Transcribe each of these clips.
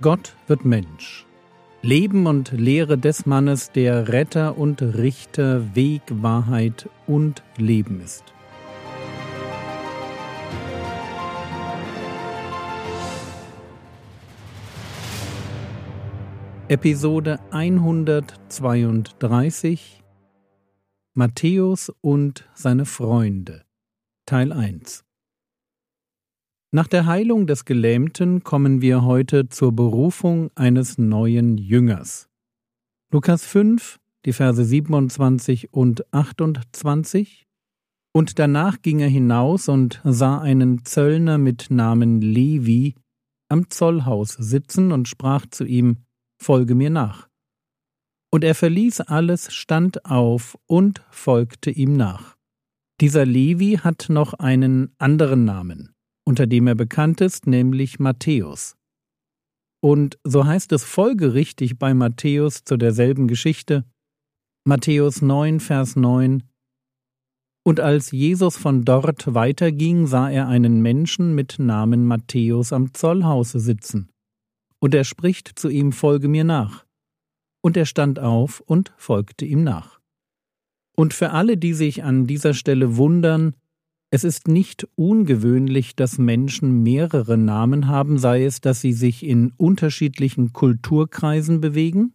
Gott wird Mensch. Leben und Lehre des Mannes, der Retter und Richter, Weg, Wahrheit und Leben ist. Episode 132 Matthäus und seine Freunde Teil 1 Nach der Heilung des Gelähmten kommen wir heute zur Berufung eines neuen Jüngers. Lukas 5, die Verse 27 und 28 Und danach ging er hinaus und sah einen Zöllner mit Namen Levi am Zollhaus sitzen und sprach zu ihm, Folge mir nach. Und er verließ alles, stand auf und folgte ihm nach. Dieser Levi hat noch einen anderen Namen, unter dem er bekannt ist, nämlich Matthäus. Und so heißt es folgerichtig bei Matthäus zu derselben Geschichte, Matthäus 9, Vers 9, und als Jesus von dort weiterging, sah er einen Menschen mit Namen Matthäus am Zollhause sitzen. Und er spricht zu ihm, Folge mir nach. Und er stand auf und folgte ihm nach. Und für alle, die sich an dieser Stelle wundern, es ist nicht ungewöhnlich, dass Menschen mehrere Namen haben, sei es, dass sie sich in unterschiedlichen Kulturkreisen bewegen,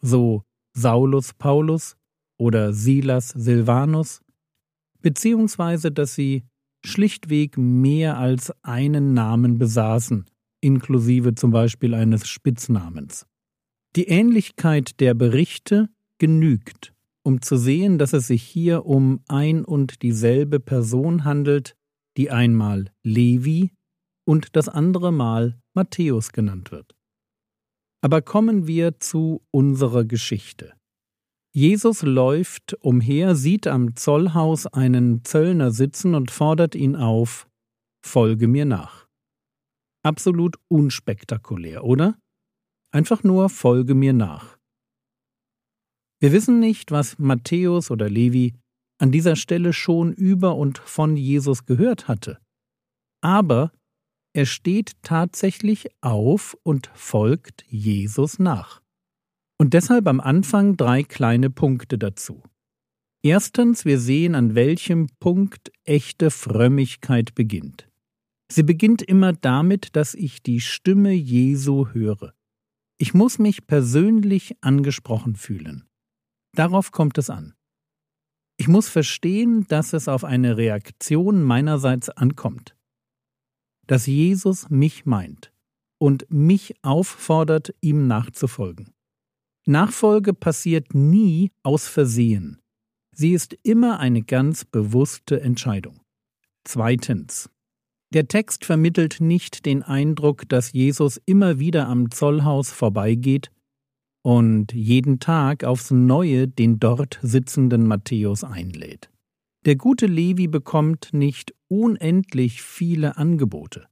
so Saulus Paulus oder Silas Silvanus, beziehungsweise dass sie schlichtweg mehr als einen Namen besaßen, inklusive zum Beispiel eines Spitznamens. Die Ähnlichkeit der Berichte genügt, um zu sehen, dass es sich hier um ein und dieselbe Person handelt, die einmal Levi und das andere Mal Matthäus genannt wird. Aber kommen wir zu unserer Geschichte. Jesus läuft umher, sieht am Zollhaus einen Zöllner sitzen und fordert ihn auf, Folge mir nach. Absolut unspektakulär, oder? Einfach nur Folge mir nach. Wir wissen nicht, was Matthäus oder Levi an dieser Stelle schon über und von Jesus gehört hatte. Aber er steht tatsächlich auf und folgt Jesus nach. Und deshalb am Anfang drei kleine Punkte dazu. Erstens, wir sehen, an welchem Punkt echte Frömmigkeit beginnt. Sie beginnt immer damit, dass ich die Stimme Jesu höre. Ich muss mich persönlich angesprochen fühlen. Darauf kommt es an. Ich muss verstehen, dass es auf eine Reaktion meinerseits ankommt. Dass Jesus mich meint und mich auffordert, ihm nachzufolgen. Nachfolge passiert nie aus Versehen. Sie ist immer eine ganz bewusste Entscheidung. Zweitens. Der Text vermittelt nicht den Eindruck, dass Jesus immer wieder am Zollhaus vorbeigeht und jeden Tag aufs neue den dort sitzenden Matthäus einlädt. Der gute Levi bekommt nicht unendlich viele Angebote.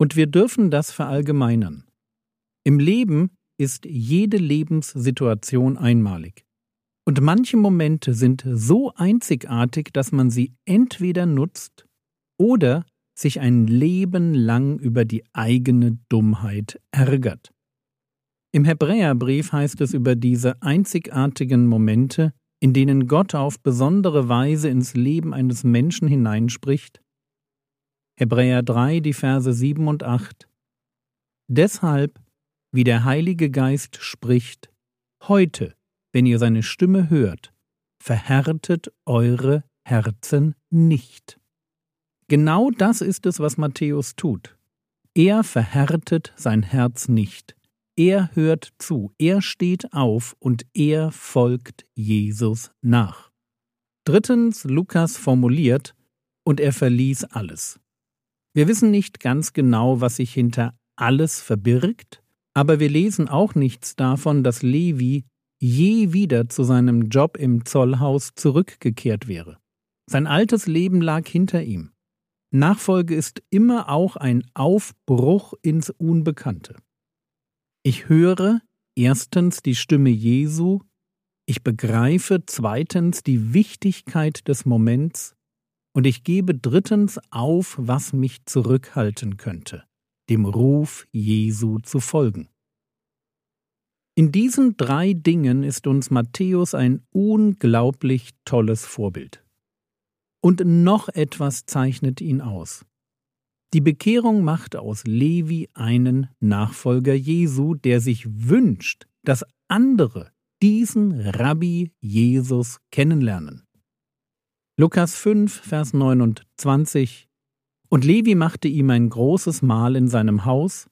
Und wir dürfen das verallgemeinern. Im Leben ist jede Lebenssituation einmalig. Und manche Momente sind so einzigartig, dass man sie entweder nutzt oder sich ein Leben lang über die eigene Dummheit ärgert. Im Hebräerbrief heißt es über diese einzigartigen Momente, in denen Gott auf besondere Weise ins Leben eines Menschen hineinspricht. Hebräer 3, die Verse 7 und 8. Deshalb, wie der Heilige Geist spricht, heute, wenn ihr seine Stimme hört, verhärtet eure Herzen nicht. Genau das ist es, was Matthäus tut. Er verhärtet sein Herz nicht. Er hört zu, er steht auf und er folgt Jesus nach. Drittens, Lukas formuliert, und er verließ alles. Wir wissen nicht ganz genau, was sich hinter alles verbirgt, aber wir lesen auch nichts davon, dass Levi je wieder zu seinem Job im Zollhaus zurückgekehrt wäre. Sein altes Leben lag hinter ihm. Nachfolge ist immer auch ein Aufbruch ins Unbekannte. Ich höre erstens die Stimme Jesu, ich begreife zweitens die Wichtigkeit des Moments und ich gebe drittens auf, was mich zurückhalten könnte, dem Ruf Jesu zu folgen. In diesen drei Dingen ist uns Matthäus ein unglaublich tolles Vorbild. Und noch etwas zeichnet ihn aus. Die Bekehrung macht aus Levi einen Nachfolger Jesu, der sich wünscht, dass andere diesen Rabbi Jesus kennenlernen. Lukas 5, Vers 29 Und Levi machte ihm ein großes Mahl in seinem Haus,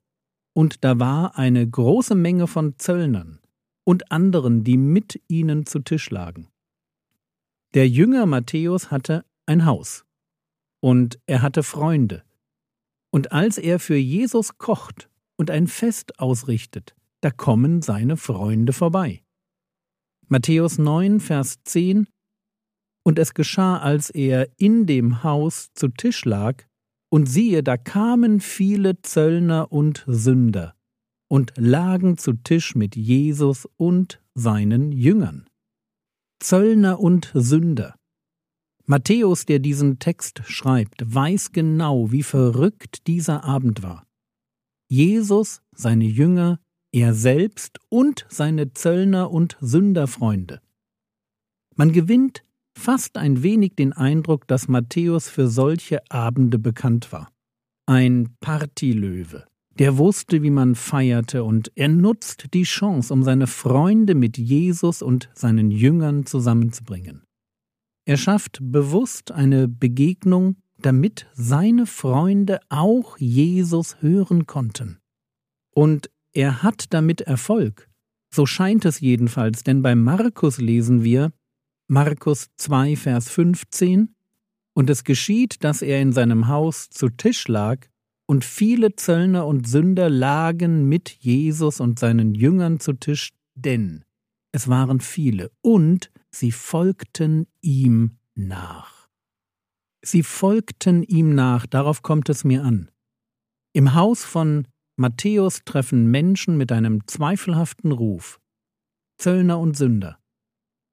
und da war eine große Menge von Zöllnern und anderen, die mit ihnen zu Tisch lagen. Der Jünger Matthäus hatte ein Haus, und er hatte Freunde, und als er für Jesus kocht und ein Fest ausrichtet, da kommen seine Freunde vorbei. Matthäus 9, Vers 10 Und es geschah, als er in dem Haus zu Tisch lag, und siehe, da kamen viele Zöllner und Sünder und lagen zu Tisch mit Jesus und seinen Jüngern. Zöllner und Sünder. Matthäus, der diesen Text schreibt, weiß genau, wie verrückt dieser Abend war. Jesus, seine Jünger, er selbst und seine Zöllner und Sünderfreunde. Man gewinnt fast ein wenig den Eindruck, dass Matthäus für solche Abende bekannt war. Ein Partylöwe, der wusste, wie man feierte, und er nutzt die Chance, um seine Freunde mit Jesus und seinen Jüngern zusammenzubringen. Er schafft bewusst eine Begegnung, damit seine Freunde auch Jesus hören konnten. Und er hat damit Erfolg. So scheint es jedenfalls, denn bei Markus lesen wir Markus 2, Vers 15 Und es geschieht, dass er in seinem Haus zu Tisch lag, und viele Zöllner und Sünder lagen mit Jesus und seinen Jüngern zu Tisch, denn es waren viele, und sie folgten ihm nach. Sie folgten ihm nach, darauf kommt es mir an. Im Haus von Matthäus treffen Menschen mit einem zweifelhaften Ruf, Zöllner und Sünder.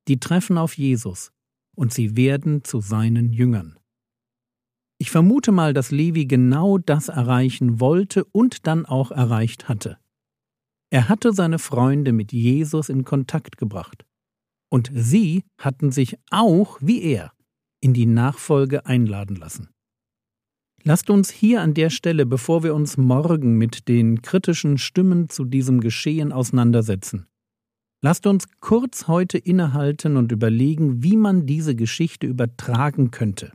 Die treffen auf Jesus und sie werden zu seinen Jüngern. Ich vermute mal, dass Levi genau das erreichen wollte und dann auch erreicht hatte. Er hatte seine Freunde mit Jesus in Kontakt gebracht und sie hatten sich auch, wie er, in die Nachfolge einladen lassen. Lasst uns hier an der Stelle, bevor wir uns morgen mit den kritischen Stimmen zu diesem Geschehen auseinandersetzen, lasst uns kurz heute innehalten und überlegen, wie man diese Geschichte übertragen könnte.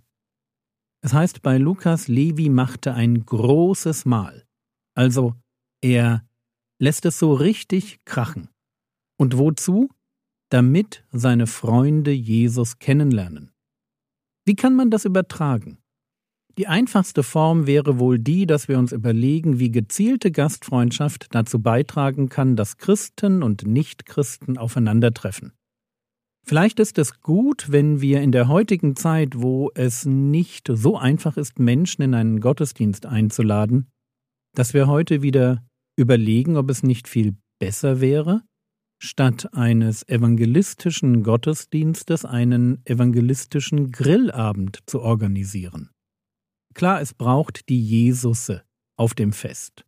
Es heißt bei Lukas, Levi machte ein großes Mahl. Also, er lässt es so richtig krachen. Und wozu? Damit seine Freunde Jesus kennenlernen. Wie kann man das übertragen? Die einfachste Form wäre wohl die, dass wir uns überlegen, wie gezielte Gastfreundschaft dazu beitragen kann, dass Christen und Nichtchristen aufeinandertreffen. Vielleicht ist es gut, wenn wir in der heutigen Zeit, wo es nicht so einfach ist, Menschen in einen Gottesdienst einzuladen, dass wir heute wieder überlegen, ob es nicht viel besser wäre, statt eines evangelistischen Gottesdienstes einen evangelistischen Grillabend zu organisieren. Klar, es braucht die Jesusse auf dem Fest.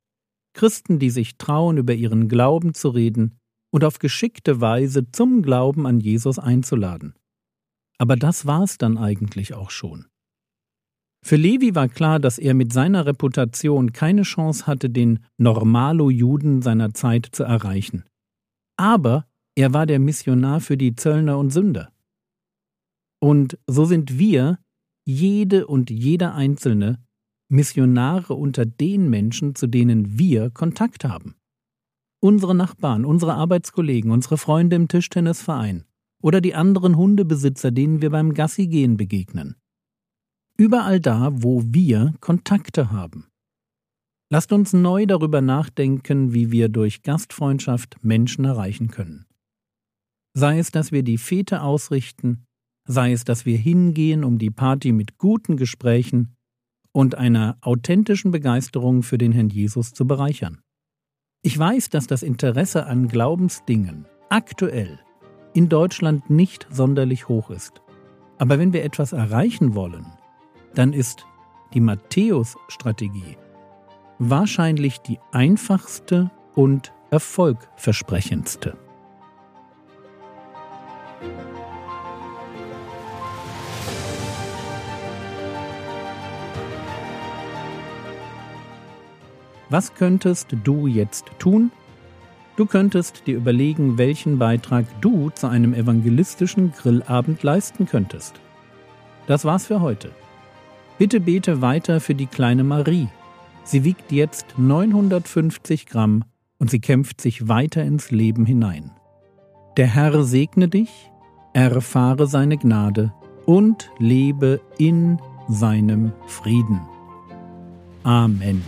Christen, die sich trauen, über ihren Glauben zu reden und auf geschickte Weise zum Glauben an Jesus einzuladen. Aber das war's dann eigentlich auch schon. Für Levi war klar, dass er mit seiner Reputation keine Chance hatte, den Normalo-Juden seiner Zeit zu erreichen aber er war der Missionar für die Zöllner und Sünder. Und so sind wir, jede und jeder Einzelne, Missionare unter den Menschen, zu denen wir Kontakt haben. Unsere Nachbarn, unsere Arbeitskollegen, unsere Freunde im Tischtennisverein oder die anderen Hundebesitzer, denen wir beim Gassigehen begegnen. Überall da, wo wir Kontakte haben. Lasst uns neu darüber nachdenken, wie wir durch Gastfreundschaft Menschen erreichen können. Sei es, dass wir die Fete ausrichten, sei es, dass wir hingehen, um die Party mit guten Gesprächen und einer authentischen Begeisterung für den Herrn Jesus zu bereichern. Ich weiß, dass das Interesse an Glaubensdingen aktuell in Deutschland nicht sonderlich hoch ist. Aber wenn wir etwas erreichen wollen, dann ist die Matthäus-Strategie wahrscheinlich die einfachste und erfolgversprechendste. Was könntest du jetzt tun? Du könntest dir überlegen, welchen Beitrag du zu einem evangelistischen Grillabend leisten könntest. Das war's für heute. Bitte bete weiter für die kleine Marie. Sie wiegt jetzt 950 Gramm und sie kämpft sich weiter ins Leben hinein. Der Herr segne dich, erfahre seine Gnade und lebe in seinem Frieden. Amen.